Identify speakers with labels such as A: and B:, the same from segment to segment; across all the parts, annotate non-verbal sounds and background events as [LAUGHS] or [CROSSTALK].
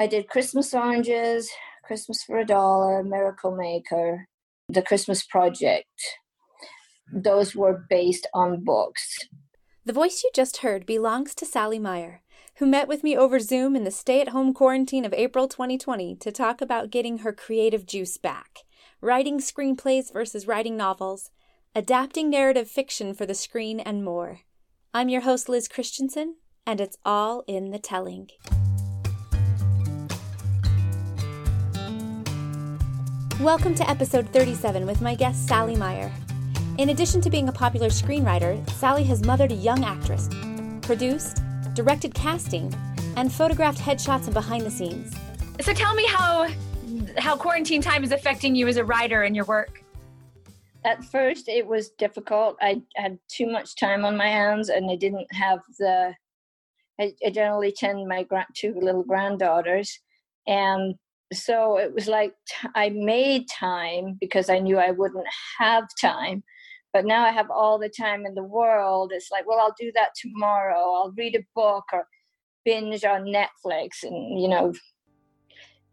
A: I did Christmas Oranges, Christmas for a Dollar, Miracle Maker, The Christmas Project. Those were based on books.
B: The voice you just heard belongs to Sally Meyer, who met with me over Zoom in the stay at home quarantine of April 2020 to talk about getting her creative juice back, writing screenplays versus writing novels, adapting narrative fiction for the screen, and more. I'm your host, Liz Christensen, and it's all in the telling. Welcome to episode 37 with my guest, Sally Meyer. In addition to being a popular screenwriter, Sally has mothered a young actress, produced, directed casting, and photographed headshots and behind the scenes.
C: So tell me how how quarantine time is affecting you as a writer and your work.
A: At first, it was difficult. I had too much time on my hands, and I didn't have the. I, I generally tend my grand, two little granddaughters, and so it was like I made time because I knew I wouldn't have time. But now I have all the time in the world. It's like, well, I'll do that tomorrow. I'll read a book or binge on Netflix, and you know.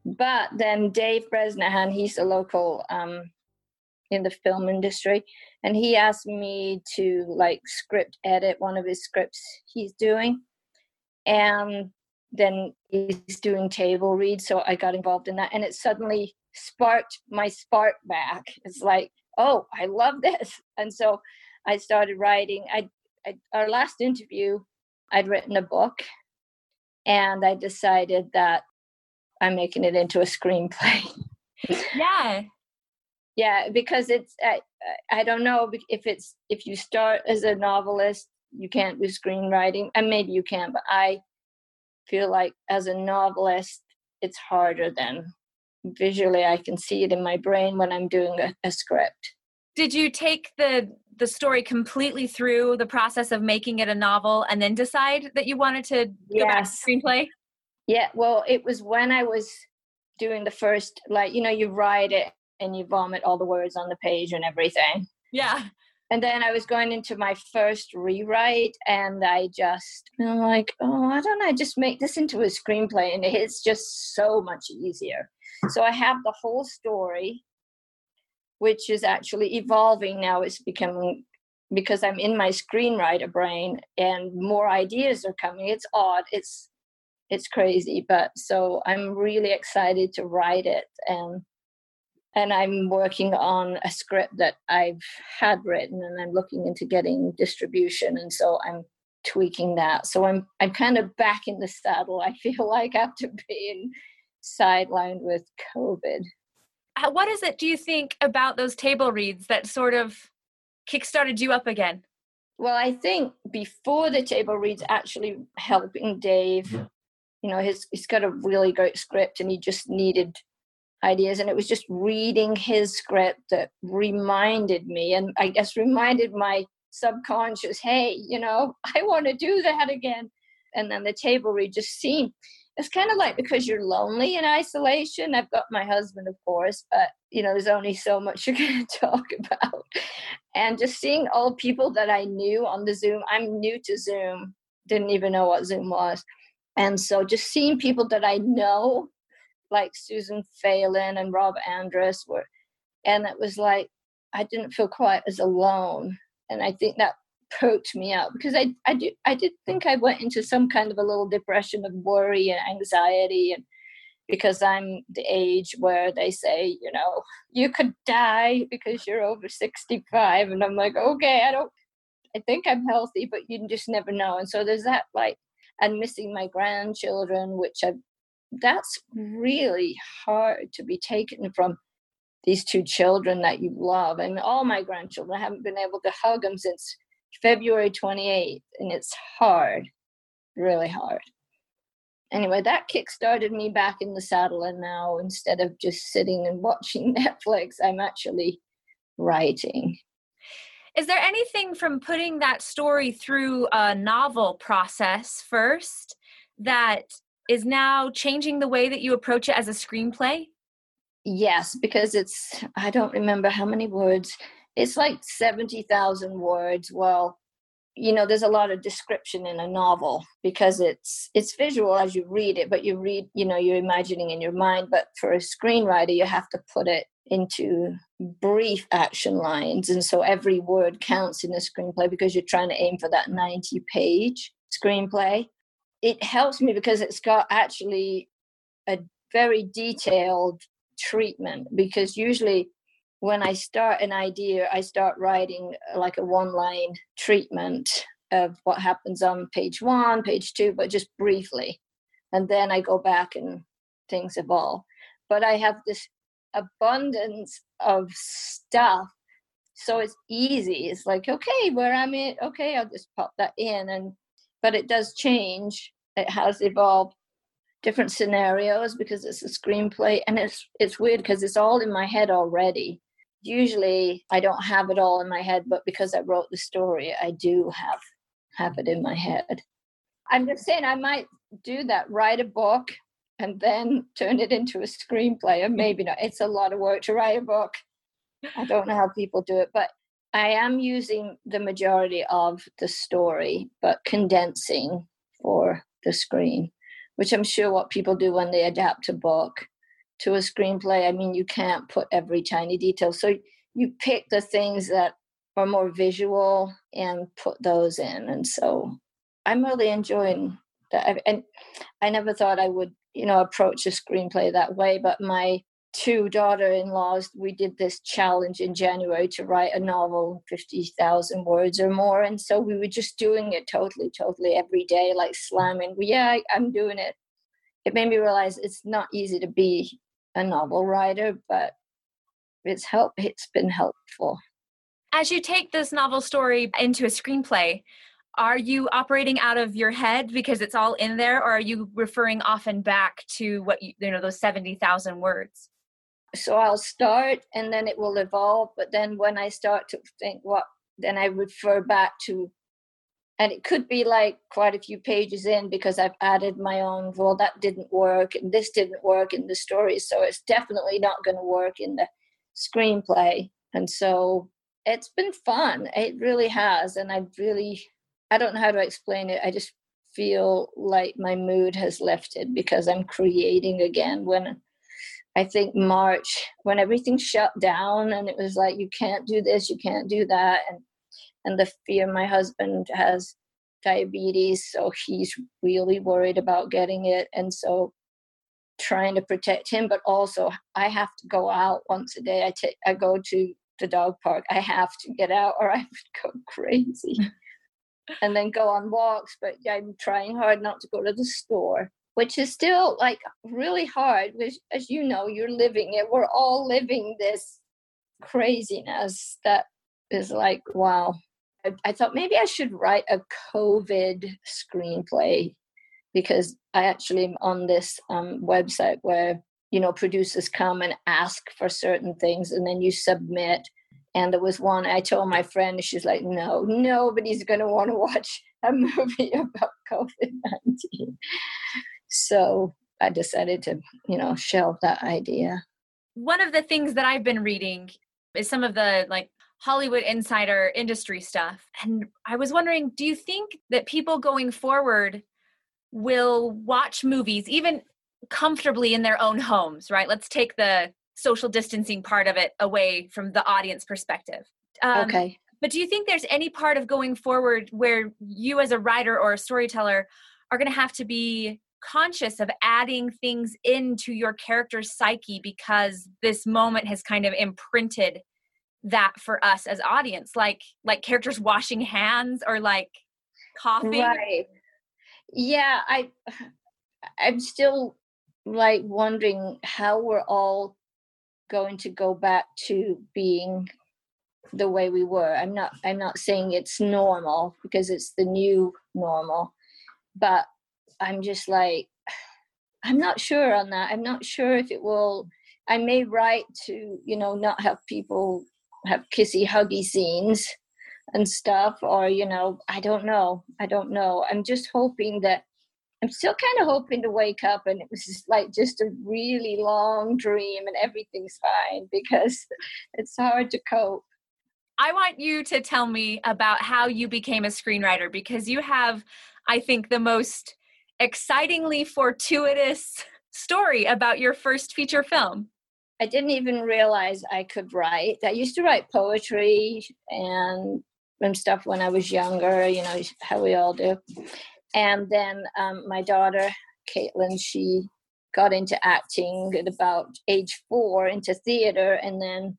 A: But then Dave Bresnahan, he's a local um, in the film industry, and he asked me to like script edit one of his scripts he's doing, and then he's doing table reads so i got involved in that and it suddenly sparked my spark back. It's like oh i love this. [LAUGHS] And so i started writing. I, I our last interview i'd written a book and i decided that i'm making it into a screenplay. [LAUGHS]
C: Yeah.
A: Yeah because it's I, I don't know if it's if you start as a novelist you can't do screenwriting and maybe you can but i feel like as a novelist, it's harder than visually. I can see it in my brain when I'm doing a, a script.
C: Did you take the the story completely through the process of making it a novel and then decide that you wanted to yes. go back to screenplay?
A: Yeah, well, it was when I was doing the first, like, you know, you write it and you vomit all the words on the page and everything.
C: Yeah
A: and then I was going into my first rewrite, and I just, I'm like, oh, I don't know, just make this into a screenplay, and it's just so much easier. So I have the whole story, which is actually evolving now. It's becoming because I'm in my screenwriter brain, and more ideas are coming. It's odd. It's it's crazy, but so I'm really excited to write it and and I'm working on a script that I've had written and I'm looking into getting distribution and so I'm tweaking that. So I'm I'm kind of back in the saddle. I [LAUGHS] feel like after being sidelined with COVID.
C: What is it do you think about those table reads that sort of kickstarted you up again?
A: Well, I think before the table reads actually helping Dave, you know, he's he's got a really great script and he just needed ideas and it was just reading his script that reminded me and i guess reminded my subconscious hey you know [LAUGHS] i want to do that again. And then the table read just seemed it's kind of like because you're lonely in isolation i've got my husband of course but you know there's only so much [LAUGHS] you can talk about. And just seeing all people that i knew on the zoom i'm new to zoom didn't even know what zoom was. And so just seeing people that i know like Susan Phelan and Rob Andrus were, and it was like I didn't feel quite as alone, and I think that poked me up because I I do I did think I went into some kind of a little depression of worry and anxiety and because I'm the age where they say, you know, you could die because you're over 65. And I'm like, okay, I don't, I think I'm healthy, but you just never know. And so there's that like, and missing my grandchildren, which I've that's really hard to be taken from these two children that you love. and all my grandchildren, I haven't been able to hug them since February 28th, and it's hard, really hard. Anyway, that kick started me back in the saddle, and now instead of just sitting and watching [LAUGHS] Netflix, I'm actually writing.
C: Is there anything from putting that story through a novel process first that is now changing the way that you approach it as a screenplay?
A: Yes, because it's, I don't remember how many words. It's like 70,000 words. Well, you know there's a lot of description in a novel because it's it's visual as you read it but you read you know you're imagining in your mind but for a screenwriter you have to put it into brief action lines and so every word counts in the screenplay because you're trying to aim for that 90 page screenplay it helps me because it's got actually a very detailed treatment because usually when I start an idea, I start writing uh, like a one line treatment of what happens on page one, page two, but just briefly. And then I go back and things evolve. But I have this abundance of stuff. So it's easy. It's like, okay, where I'm at, okay, I'll just pop that in. And but it does change. It has evolved different scenarios because it's a screenplay and it's it's weird because it's all in my head already usually I don't have it all in my head, but because I wrote the story, I do have have it in my head. I'm just saying I might do that, write a book and then turn it into a screenplay. Or maybe not. It's a lot of work to write a book. I don't know how people do it, but I am using the majority of the story, but condensing for the screen, which I'm sure what people do when they adapt a book to a screenplay. I mean, you can't put every tiny detail. So you pick the things that are more visual and put those in. And so I'm really enjoying that. And I never thought I would, you know, approach a screenplay that way. But my two daughter-in-laws, we did this challenge in January to write a novel, 50,000 words or more. And so we were just doing it totally, totally every day, like slamming. Yeah, I'm doing it. It made me realize it's not easy to be a novel writer, but it's help it's been helpful.
C: As you take this novel story into a screenplay, are you operating out of your head because it's all in there or are you referring often back to what you, you know those 70,000 words?
A: So I'll start and then it will evolve, but then when I start to think what then I refer back to and it could be like quite a few pages in because I've added my own. Well, that didn't work, and this didn't work in the story, so it's definitely not going to work in the screenplay. And so it's been fun. It really has, and I really, I don't know how to explain it. I just feel like my mood has lifted because I'm creating again. When I think March, when everything shut down, and it was like you can't do this, you can't do that, and and the fear my husband has diabetes so he's really worried about getting it and so trying to protect him but also i have to go out once a day. I take i go to the dog park. I have to get out or [LAUGHS] i would go crazy. [LAUGHS] And then go on walks but i'm trying hard not to go to the store which is still like really hard which as you know you're living it. We're all living this craziness that is like wow. I, thought maybe I should write a COVID screenplay because I actually am on this um, website where you know producers come and ask for certain things and then you submit. And there was one i told my friend she's like no nobody's going to want to watch a movie about covid-19 so i decided to you know shelve that idea
C: one of the things that i've been reading is some of the like Hollywood insider industry stuff. And I was wondering, do you think that people going forward will watch movies even comfortably in their own homes, right? Let's take the social distancing part of it away from the audience perspective.
A: Um, okay.
C: But do you think there's any part of going forward where you, as a writer or a storyteller, are going to have to be conscious of adding things into your character's psyche because this moment has kind of imprinted that for us as audience like like characters washing hands or like coughing.
A: Right. Yeah i i'm still like wondering how we're all going to go back to being the way we were. I'm not i'm not saying it's normal because it's the new normal but i'm just like [SIGHS] i'm not sure on that. I'm not sure if it will i may write to you know not have people have kissy huggy scenes and stuff or you know i don't know. I don't know. I'm just hoping that i'm still kind of hoping to wake up and it was just [LAUGHS] like just a really long dream and everything's fine because [LAUGHS] it's hard to cope.
C: I want you to tell me about how you became a screenwriter because you have, I think, the most excitingly fortuitous story about your first feature film.
A: I didn't even realize I could write. I used to write poetry and and stuff when I was younger, you know, how we all do. And then um, my daughter, Caitlin, she got into acting at about age four into theater and then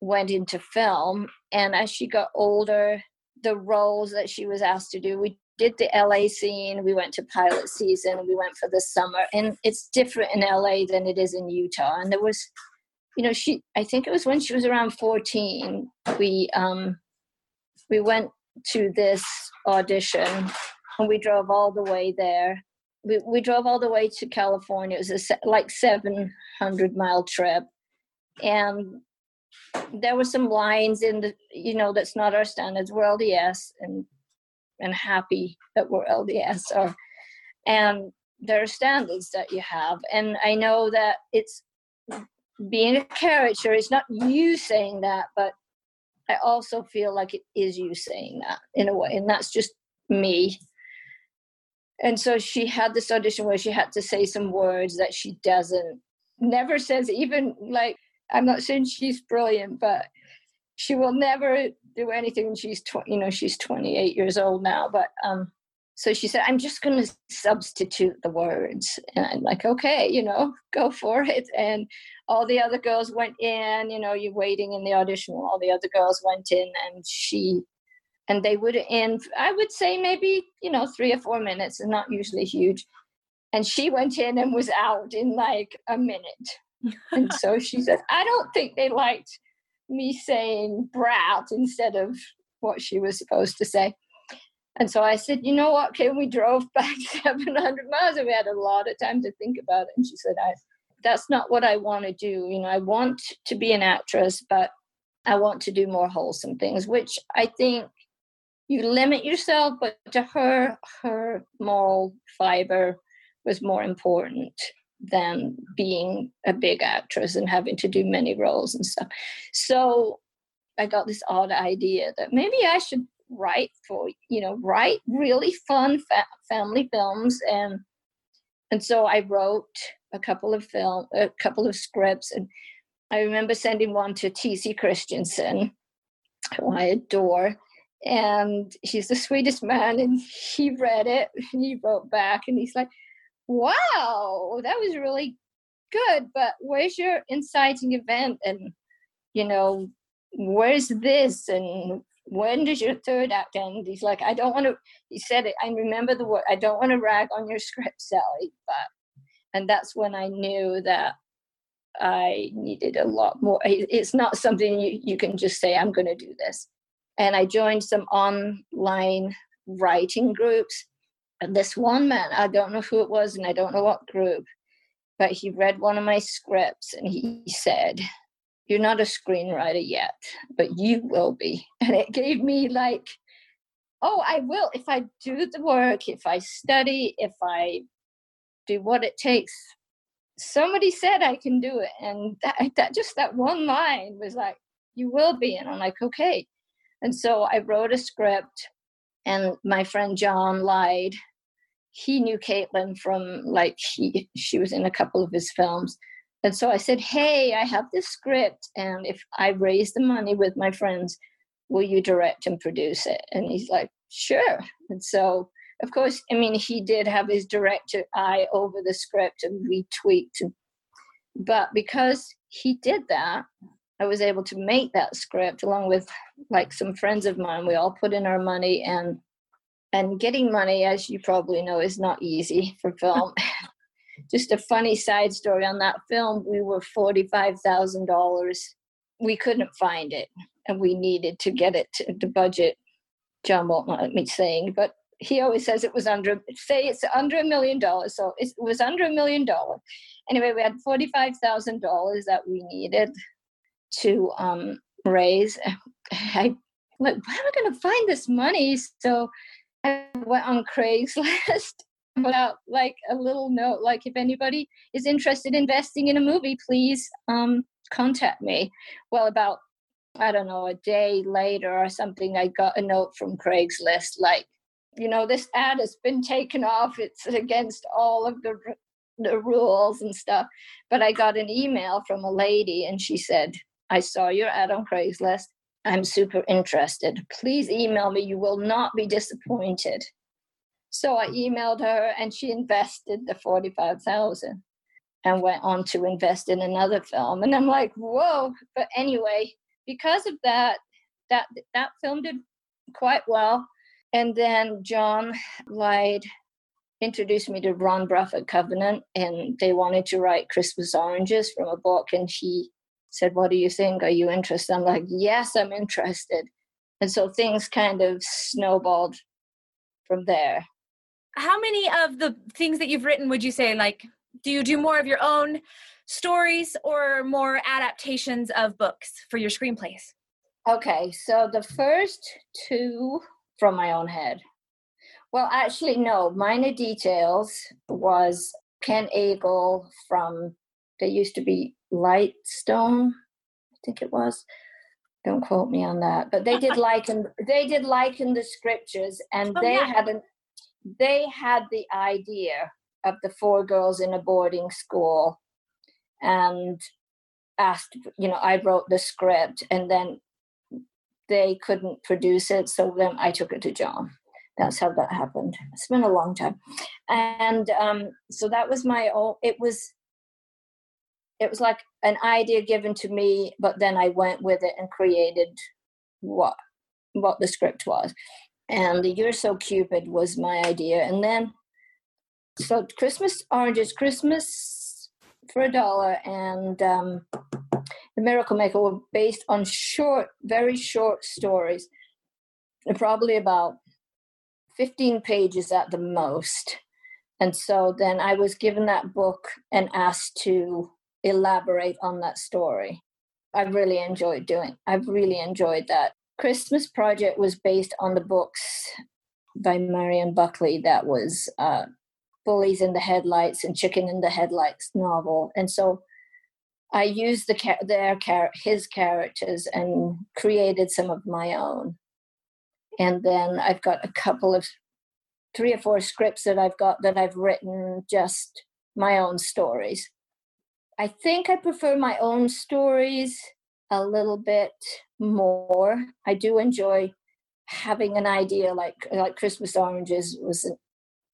A: went into film. And as she got older, the roles that she was asked to do, we did the LA scene, we went to pilot season, we went for the summer. And it's different in LA than it is in Utah. And there was, you know, she, I think it was when she was around 14, we, um, we went to this audition and we drove all the way there. We, we drove all the way to California. It was a like 700 mile trip. And there were some lines in the, you know, that's not our standards. We're LDS and, and happy that we're LDS. Or, and there are standards that you have. And I know that it's being a character, it's not you saying that, but I also feel like it is you saying that in a way, and that's just me. And so she had this audition where she had to say some words that she doesn't, never says, even like, I'm not saying she's brilliant, but she will never do anything. She's, tw- you know, she's 28 years old now, but um, so she said, I'm just going to substitute the words. And I'm like, okay, you know, [LAUGHS] go for it. And all the other girls went in, you know, you're waiting in the audition. All the other girls went in and she, and they would in, I would say maybe, you know, three or four minutes and not usually huge. And she went in and was out in like a minute. and so she said, I don't think they liked me saying brat instead of what she was supposed to say. And so I said, you know what, Kim, we drove [LAUGHS] back 700 miles and we had a lot of time to think about it. And she said, I, that's not what I want to do. You know, I want to be an actress, but I want to do more wholesome things, which I think you limit yourself, but to her, her moral fiber was more important than being a big actress and having to do many roles and stuff. So I got this odd idea that maybe I should write for you know write really fun fa- family films and and so I wrote a couple of film a couple of scripts and I remember sending one to T.C. Christensen who I adore and he's the sweetest man and he read it and he wrote back and he's like wow that was really good but where's your inciting event and you know where's this and when does your third act end? He's like, I don't want to, he said it, I remember the word, I don't want to rag on your [LAUGHS] script, Sally. But, and that's when I knew that I needed a lot more. It's not something you, you can just say, I'm going to do this. And I joined some online writing groups. This one man, I don't know who it was and I don't know what group, but he read one of my scripts and he said, you're not a screenwriter yet, but you will be. [LAUGHS] And it gave me like, oh, I will. If I do the work, if I study, if I do what it takes. Somebody said I can do it. And that, that just that one line was like, you will be. And I'm like, okay. And so I wrote a script, and my friend John Lyde. He knew Caitlin from like he she was in a couple of his films and so I said, Hey, I have this script, and if I raise the money with my friends, will you direct and produce it? And he's like, Sure. And so, of course, I mean, he did have his director eye over the script and we tweaked. But because he did that, I was able to make that script along with like some friends of mine. We all put in our money and and getting money, as you probably know, is not easy for film. [LAUGHS] just a funny side story. On that film we were $45,000 we couldn't find it and we needed to get it to the budget. John won't let me saying but he always says it was under say it's under a million dollars so it was under a million dollars. Anyway we had $45,000 that we needed to um, raise [LAUGHS] I like where am I going to find this money so I went on [LAUGHS] Craigslist put out like a little note like if anybody is interested in investing in a movie please um, contact me well about I don't know, a day later or something, I got a note from Craigslist like, you know, this ad has been taken off. It's against all of the the rules and stuff. But I got an email from a lady and she said, I saw your ad on Craigslist. I'm super interested. Please email me. You will not be disappointed. So I emailed her and she invested the 45,000 and went on to invest in another film. And I'm like, whoa. But anyway, because of that, that that film did quite well. And then John Lyde introduced me to Ron Brough at Covenant, and they wanted to write Christmas Oranges from a book. And he said, What do you think? Are you interested? I'm like, Yes, I'm interested. And so things kind of snowballed from there.
C: How many of the things that you've written would you say, like, do you do more of your own stories or more adaptations of books for your screenplays?
A: Okay, so the first two from my own head. Well, actually, no. Minor Details was Ken Agle from, they used to be Lightstone, I think it was. Don't quote me on that. But they did [LAUGHS] liken they did liken the scriptures and oh, they yeah. had an they had the idea of the four girls in a boarding school and asked, you know, I wrote the script and then they couldn't produce it, so then I took it to John that's how that happened it's been a long time and um, so that was my own it was it was like an idea given to me but then i went with it and created what what the script was and the you're so cupid was my idea and then so christmas oranges christmas for a dollar and um, the miracle maker were based on short very short stories probably about 15 pages at the most. And so then I was given that book and asked to elaborate on that story. I really enjoyed doing. I've really enjoyed that. Christmas Project was based on the books by Marion Buckley that was uh, Bullies in the Headlights and Chicken in the Headlights novel. And so I used the their his characters and created some of my own and then I've got a couple of three or four scripts that I've got that I've written just my own stories. I think I prefer my own stories a little bit more. I do enjoy having an idea like like Christmas Oranges was an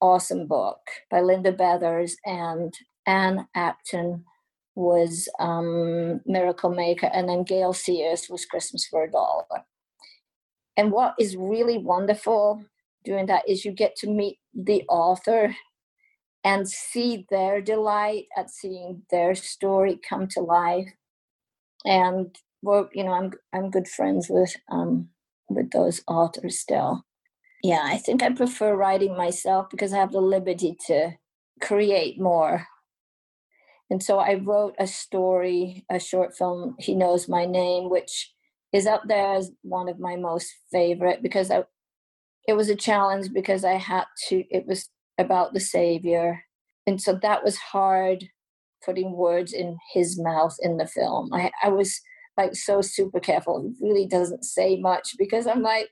A: awesome book by Linda Bethers and Anne Acton was um, Miracle Maker and then Gale Sears was Christmas for a Dollar. And what is really wonderful doing that is you get to meet the author and see their delight at seeing their story come to life. And well, you know, I'm I'm good friends with um with those authors still. Yeah, I think I prefer writing myself because I have the liberty to create more. And so I wrote a story, a short film, He Knows My Name, which is up there as one of my most favorite because I, it was a challenge because I had to, it was about the Savior. And so that was hard putting words in his mouth in the film. I, I was like so super careful. He really doesn't say much because I'm like,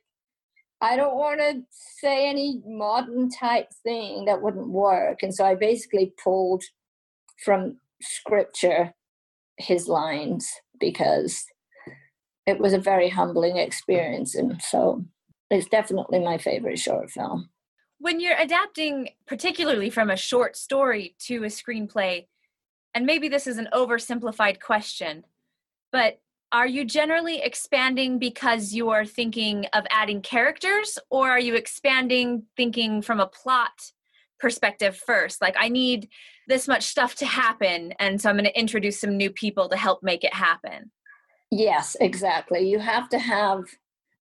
A: I don't want to say any modern type thing that wouldn't work. And so I basically pulled from scripture his lines because it was a very humbling experience. And so it's definitely my favorite short film.
C: When you're adapting, particularly from a short story to a screenplay, and maybe this is an oversimplified question, but are you generally expanding because you are thinking of adding characters, or are you expanding thinking from a plot perspective first? Like, I need this much stuff to happen, and so I'm going to introduce some new people to help make it happen.
A: Yes, exactly. You have to have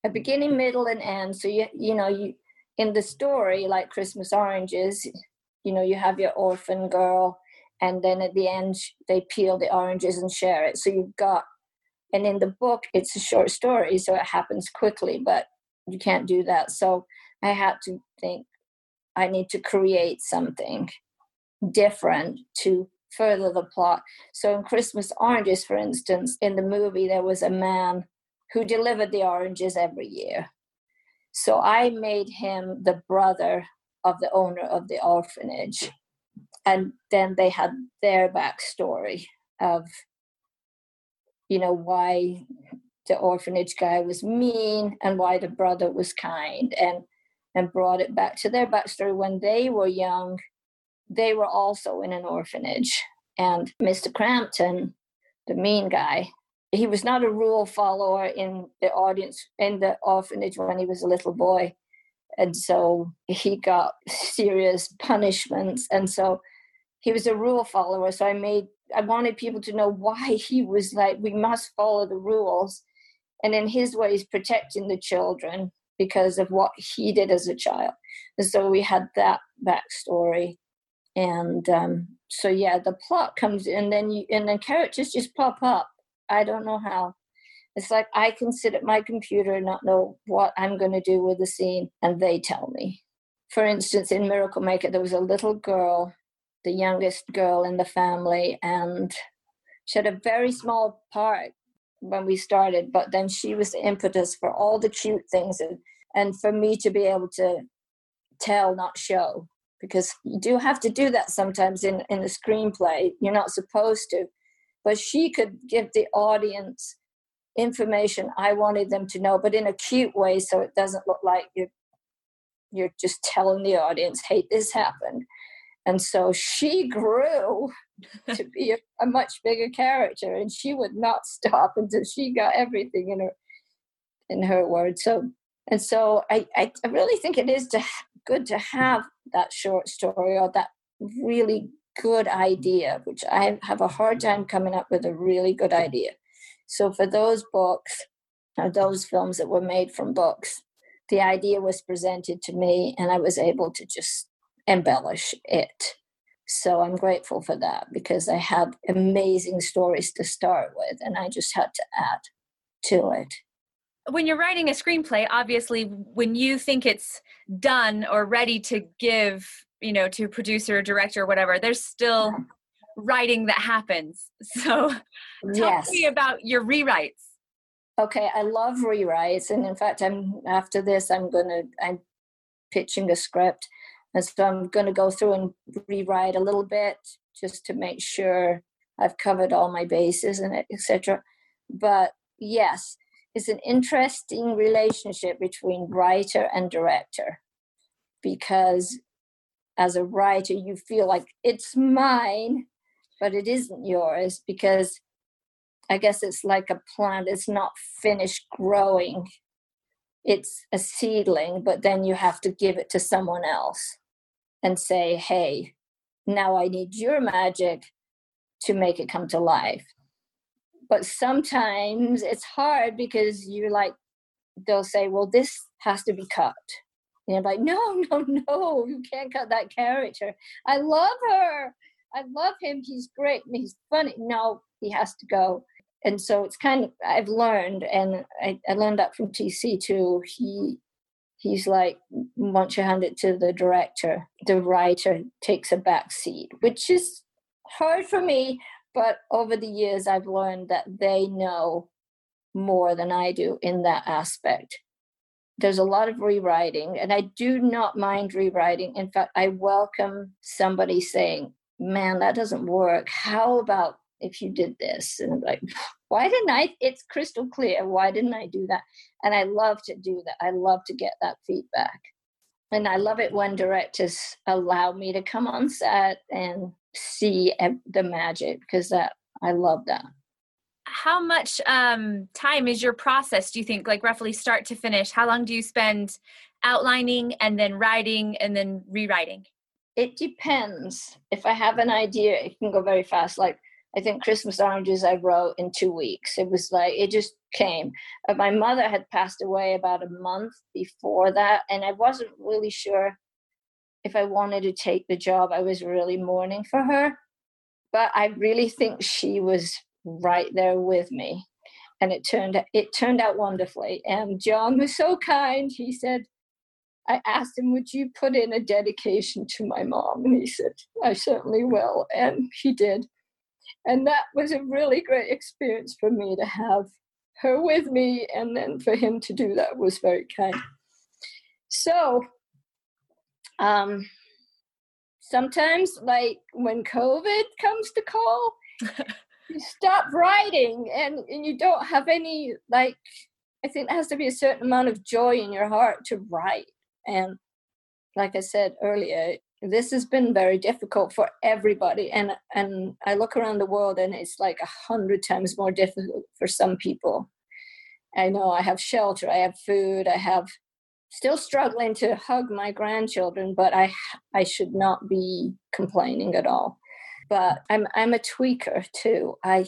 A: a beginning, middle, and end. So you you know you in the story like Christmas Oranges, you know you have your orphan girl, and then at the end they peel the oranges and share it. So you've got, and in the book it's a short story, so it happens quickly, but you can't do that. So I had to think I need to create something different to further the plot. So in Christmas Oranges, for instance, in the movie, there was a man who delivered the oranges every year. So I made him the brother of the owner of the orphanage. And then they had their backstory of, you know, why the orphanage guy was mean and why the brother was kind and and brought it back to their backstory when they were young they were also in an orphanage and mr crampton the mean guy he was not a rule follower in the audience in the orphanage when he was a little boy. And so he got serious punishments. And so he was a rule follower. So i made i wanted people to know why he was like we must follow the rules. And in his ways protecting the children because of what he did as a child. And so we had that backstory. And um, so yeah the plot comes in and then you and then characters just pop up i don't know how it's like i can sit at my computer and not know what i'm going to do with the scene and they tell me for instance in miracle maker there was a little girl the youngest girl in the family and she had a very small part when we started, but then she was the impetus for all the cute things and, and for me to be able to tell, not show. Because you do have to do that sometimes in, in a screenplay. You're not supposed to. But she could give the audience information I wanted them to know, but in a cute way so it doesn't look like you're you're just telling the audience, hey, this happened. And so she grew [LAUGHS] to be a, a, much bigger character, and she would not stop until she got everything in her in her words. So and so I, I, really think it is to, good to have that short story or that really good idea, which I have a hard time coming up with a really good idea. So for those books, or those films that were made from books, the idea was presented to me, and I was able to just embellish it. So I'm grateful for that because I had amazing stories to start with, and I just had to add to it.
C: When you're writing a screenplay, obviously, when you think it's done or ready to give, you know, to producer, director, whatever, there's still writing that happens. [LAUGHS] So, tell yes. me about your rewrites.
A: Okay, I love rewrites, and in fact, I'm after this, I'm gonna I'm pitching a script and so I'm going to go through and rewrite a little bit just to make sure I've covered all my bases and etc. But yes, it's an interesting relationship between writer and director because as a writer you feel like it's mine but it isn't yours because I guess it's like a plant it's not finished growing it's a seedling but then you have to give it to someone else and say, hey, now I need your magic to make it come to life. But sometimes it's hard because you're like, they'll say, well, this has to be cut. And you're like, no, [LAUGHS] no, no, you can't cut that character. I love her. I love him. He's great and he's funny. No, he has to go. And so it's kind of, I've learned, and I, I learned that from TC too. He he's like once you hand it to the director the writer takes a back seat which is hard for me but over the years i've learned that they know more than i do in that aspect there's a lot of rewriting and i do not mind rewriting. In fact i welcome somebody saying man that doesn't work. How about if you did this? And I'm like [LAUGHS] why didn't i? It's crystal clear. Why didn't i do that? And i love to do that. I love to get that feedback. And i love it when directors allow me to come on set and see the magic because that i love that
C: how much um, time is your process do you think like roughly start to finish how long do you spend outlining and then writing and then rewriting
A: it depends if i have an idea it can go very fast like I think Christmas Oranges I wrote in two weeks. It was like, it just came. Uh, my mother had passed away about a month before that, and I wasn't really sure if I wanted to take the job. I was really mourning for her. But I really think she was right there with me. And it turned it turned out wonderfully. And John was so kind. He said, I asked him, Would you put in a dedication to my mom? And he said, I certainly will. And he did and that was a really great experience for me to have her with me, and then for him to do that was very kind. So, um, sometimes, like when COVID comes to call, [LAUGHS] you stop writing and, and you don't have any, like, I think there has to be a certain amount of joy in your heart to write. And like I said earlier, this has been very difficult for everybody and and i look around the world and it's like a hundred times more difficult for some people i know i have shelter i have food i have still struggling to hug my grandchildren but i i should not be complaining at all but i'm i'm a tweaker too i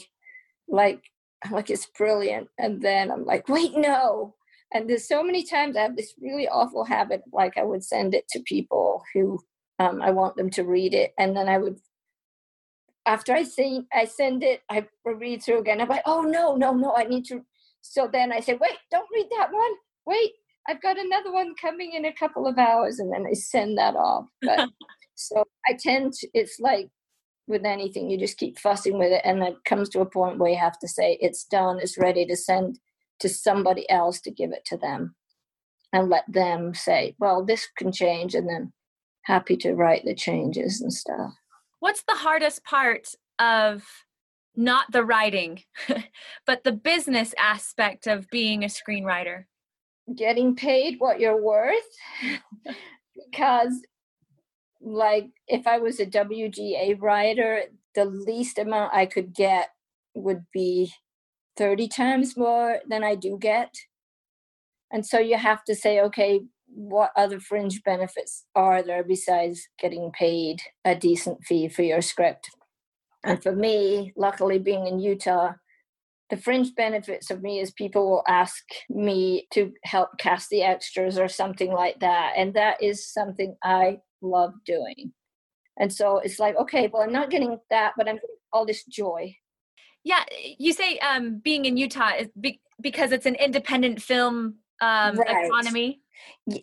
A: like I'm like it's brilliant and then i'm like wait no and there's so many times i have this really awful habit like i would send it to people who um, I want them to read it, and then I would, after I see I send it, I read through again. I'm like, oh no, no, no, I need to. So then I say, wait, don't read that one. Wait, I've got another one coming in a couple of hours, and then I send that off. But [LAUGHS] so I tend to. It's like with anything, you just keep fussing with it, and it comes to a point where you have to say it's done, it's ready to send to somebody else to give it to them and let them say, well, this can change, and then happy to write the changes and stuff.
C: What's the hardest part of not the writing, [LAUGHS] but the business aspect of being a screenwriter?
A: Getting paid what you're worth. [LAUGHS] because, like, if I was a WGA writer, the least amount I could get would be 30 times more than I do get. And so you have to say, okay, what other fringe benefits are there besides getting paid a decent fee for your script? And for me, luckily being in Utah, the fringe benefits of me is people will ask me to help cast the extras or something like that. And that is something I love doing. And so it's like, okay, well, I'm not getting that, but I'm getting all this joy.
C: Yeah, you say um, being in Utah is be- because it's an independent film um, right. economy.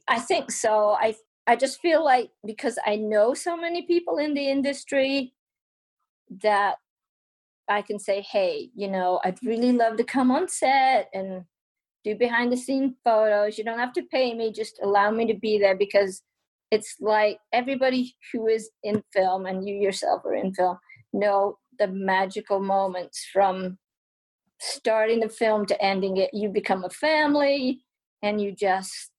A: I think so. I I just feel like because I know so many people in the industry that I can say, hey, you know, I'd really love to come on set and do behind the scene photos. You don't have to pay me, just allow me to be there because it's like everybody who is in film and you yourself are in film know the magical moments from starting the film to ending it. You become a family and you just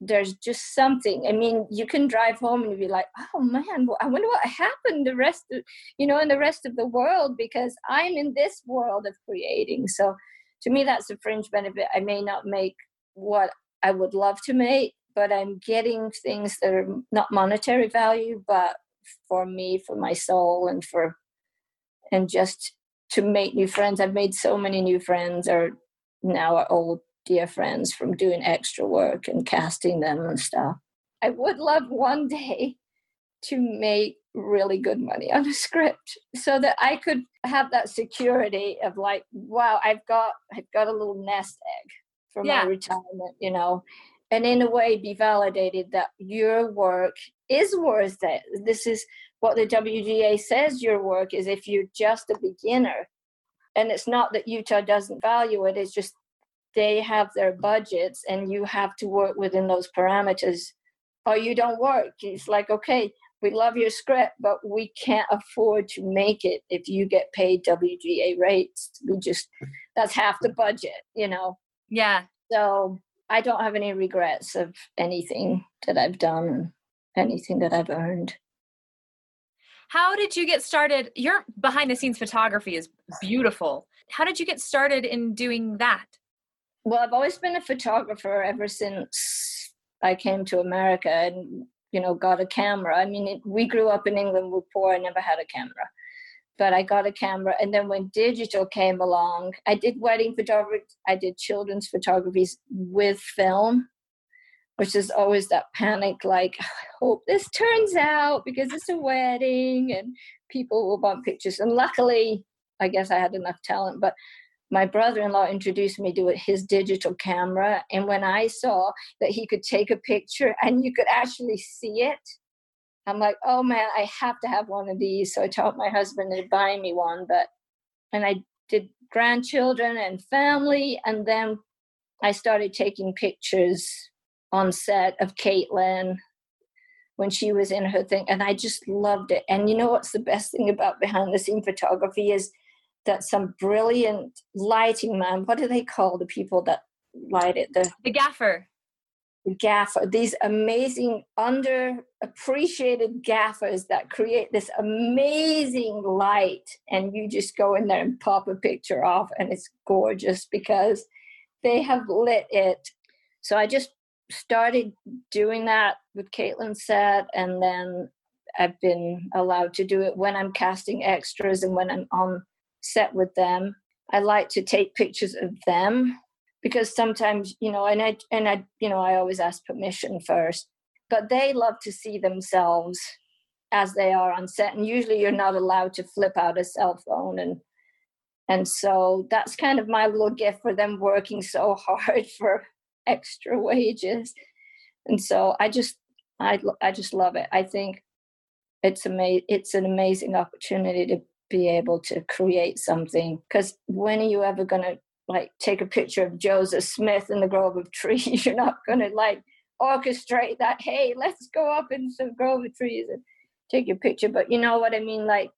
A: there's just something. I mean you can drive home and be like oh man i wonder what happened the rest of you know in the rest of the world because i'm in this world of creating. So to me that's a fringe benefit. I may not make what i would love to make but i'm getting things that are not monetary value but for me for my soul and for and just to make new friends i've made so many new friends or now are old dear friends from doing extra work and casting them and stuff. I would love one day to make really good money on a script so that I could have that security of like, wow, I've got I've got a little nest egg for yeah. my retirement, you know, and in a way be validated that your work is worth it. This is what the WGA says your work is if you're just a beginner. And it's not that Utah doesn't value it, it's just they have their budgets and you have to work within those parameters. Or you don't work. It's like okay we love your script but we can't afford to make it if you get paid wga rates. We just that's half the budget you know?
C: Yeah.
A: So i don't have any regrets of anything that i've done anything that i've earned
C: how did you get started your behind the scenes photography is beautiful how did you get started in doing that
A: well, I've always been a photographer ever since I came to America and, you know, got a camera. I mean, it, we grew up in England, we're poor, I never had a camera. But I got a camera. And then when digital came along, I did wedding photography, I did children's photographies with film, which is always that panic like, oh, I hope this turns out because it's a wedding and people will want pictures. And luckily, I guess I had enough talent, but my brother-in-law introduced me to his digital camera and when i saw that he could take a picture and you could actually see it i'm like oh man i have to have one of these so i told my husband to buy me one but and i did grandchildren and family. And then I started taking pictures on set of Caitlin when she was in her thing. And I just loved it. And you know what's the best thing about behind the scene photography is that some brilliant lighting man, what do they call the people that light it? The,
C: the gaffer
A: gaffer, these amazing underappreciated gaffers that create this amazing light, and you just go in there and pop a picture off, and it's gorgeous because they have lit it. So I just started doing that with Caitlin's set, and then I've been allowed to do it when I'm casting extras and when I'm on set with them. I like to take pictures of them because sometimes you know and i and i you know i always ask permission first but they love to see themselves as they are on set and usually you're not allowed to flip out a cell phone and and so that's kind of my little gift for them working so [LAUGHS] hard for extra wages. And so i just i i just love it. I think it's ama- it's an amazing opportunity to be able to create something because when are you ever going to like take a picture of Joseph Smith in the grove of trees. [LAUGHS] You're not going to like orchestrate that. Hey, let's go up in some grove of trees and take your picture. But you know what I mean? Like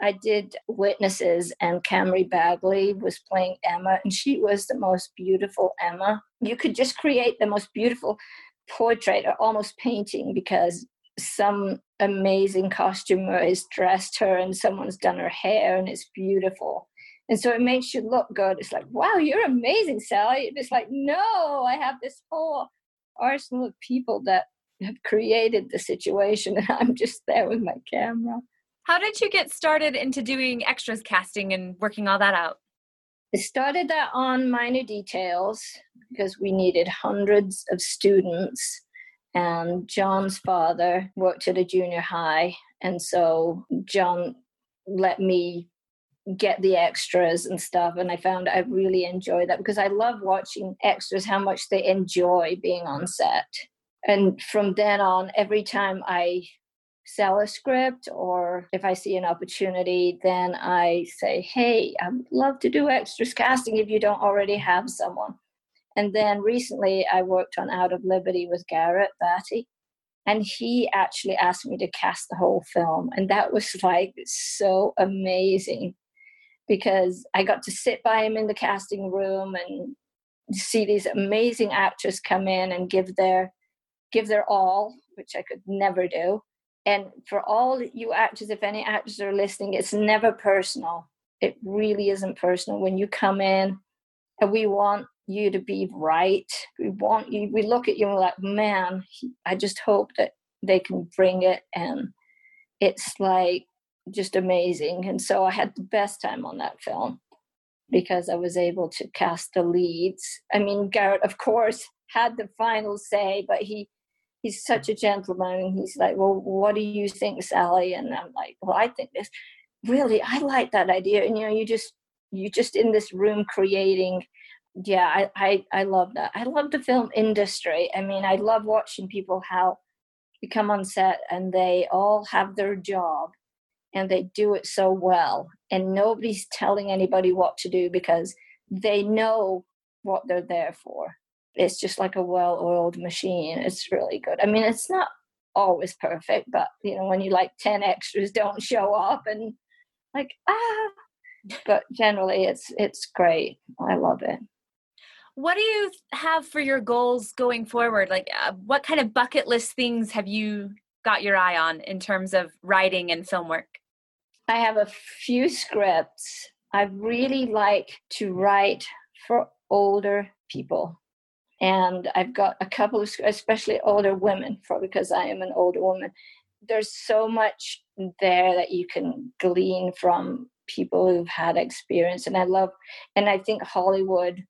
A: I did Witnesses, and Camry Bagley was playing Emma, and she was the most beautiful Emma. You could just create the most beautiful portrait or almost painting because some amazing costumer has dressed her and someone's done her hair and it's beautiful and so it makes you look good. It's like, wow, you're amazing, Sally. It's like, no, I have this whole arsenal of people that have created the situation, and I'm just there with my camera.
C: How did you get started into doing extras casting and working all that out?
A: I started that on Minor Details because we needed hundreds of students. And John's father worked at a junior high. And so John let me get the extras and stuff and i found i really enjoy that because i love watching extras how much they enjoy being on set. And from then on every time i sell a script or if i see an opportunity then i say hey i'd love to do extras casting if you don't already have someone. And then recently i worked on out of liberty with garrett batty and he actually asked me to cast the whole film and that was like so amazing because I got to sit by him in the casting room and see these amazing actors come in and give their give their all, which I could never do. And for all you actors, if any actors are listening, it's never personal. It really isn't personal. When you come in and we want you to be right, we want you, we look at you and we're like, man, I just hope that they can bring it. And it's like just amazing. And so I had the best time on that film because I was able to cast the leads. I mean, Garrett, of course, had the final say, but he he's such a gentleman. He's like, "Well, what do you think, Sally?" And I'm like, "Well, I think this. Really, I like that idea." And you know, you just you just in this room creating. Yeah, I, I I love that. I love the film industry. I mean, I love watching people how you come on set and they all have their job and they do it so well and nobody's telling anybody what to do because they know what they're there for. It's just like a well-oiled machine. It's really good. I mean it's not always perfect but you know when you like 10 extras don't show up and like ah. But generally it's it's great. I love it.
C: What do you have for your goals going forward? Like uh, what kind of bucket list things have you got your eye on in terms of writing and film work
A: I have a few scripts. I really like to write for older people. And I've got a couple of, especially older women, for because I am an older woman. There's so much there that you can glean from people who've had experience. And I love, and I think Hollywood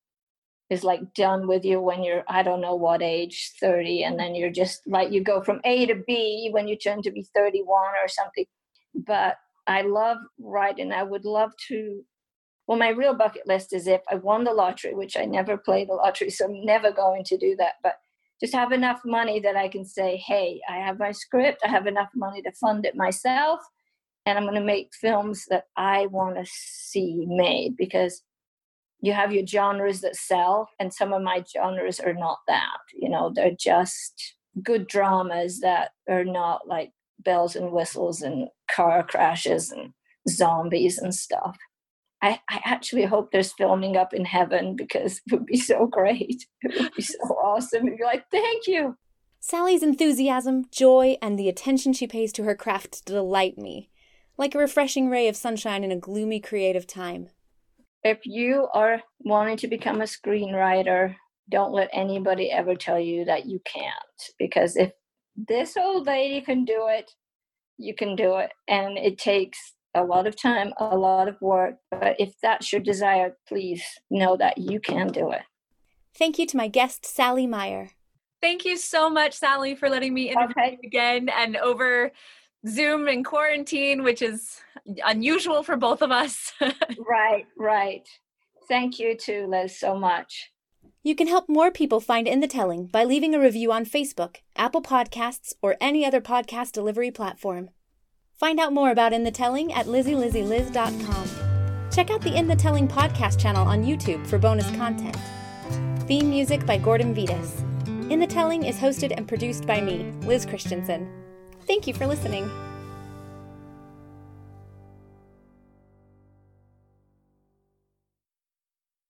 A: is like done with you when you're, I don't know what age, 30. And then you're just like, you go from A to B when you turn to be 31 or something. But I love writing. I would love to. Well, my real bucket list is if I won the lottery, which I never play the lottery, so I'm never going to do that. But just have enough money that I can say, hey, I have my script, I have enough money to fund it myself, and I'm going to make films that I want to see made because you have your genres that sell, and some of my genres are not that. You know, they're just good dramas that are not like bells and whistles and car crashes and zombies and stuff. I, I actually hope there's filming up in heaven because it would be so great. [LAUGHS] It would be so awesome. You'd be like, thank you.
C: Sally's enthusiasm, joy, and the attention she pays to her craft delight me, like a refreshing ray of sunshine in a gloomy creative time.
A: If you are wanting to become a screenwriter, don't let anybody ever tell you that you can't. Because if this old lady can do it, you can do it. And it takes a lot of time, a lot of work. But if that's your desire, please know that you can do it.
C: Thank you to my guest, Sally Meyer.
D: Thank you so much, Sally, for letting me interview okay. you again and over Zoom and quarantine, which is unusual for both of us. [LAUGHS]
A: right, right. Thank you too, Liz, so much.
C: You can help more people find In the Telling by leaving a review on Facebook, Apple Podcasts, or any other podcast delivery platform. Find out more about In the Telling at lizzylizzyliz.com. Check out the In the Telling podcast channel on YouTube for bonus content. Theme music by Gordon Vitas. In the Telling is hosted and produced by me, Liz Christensen. Thank you for listening.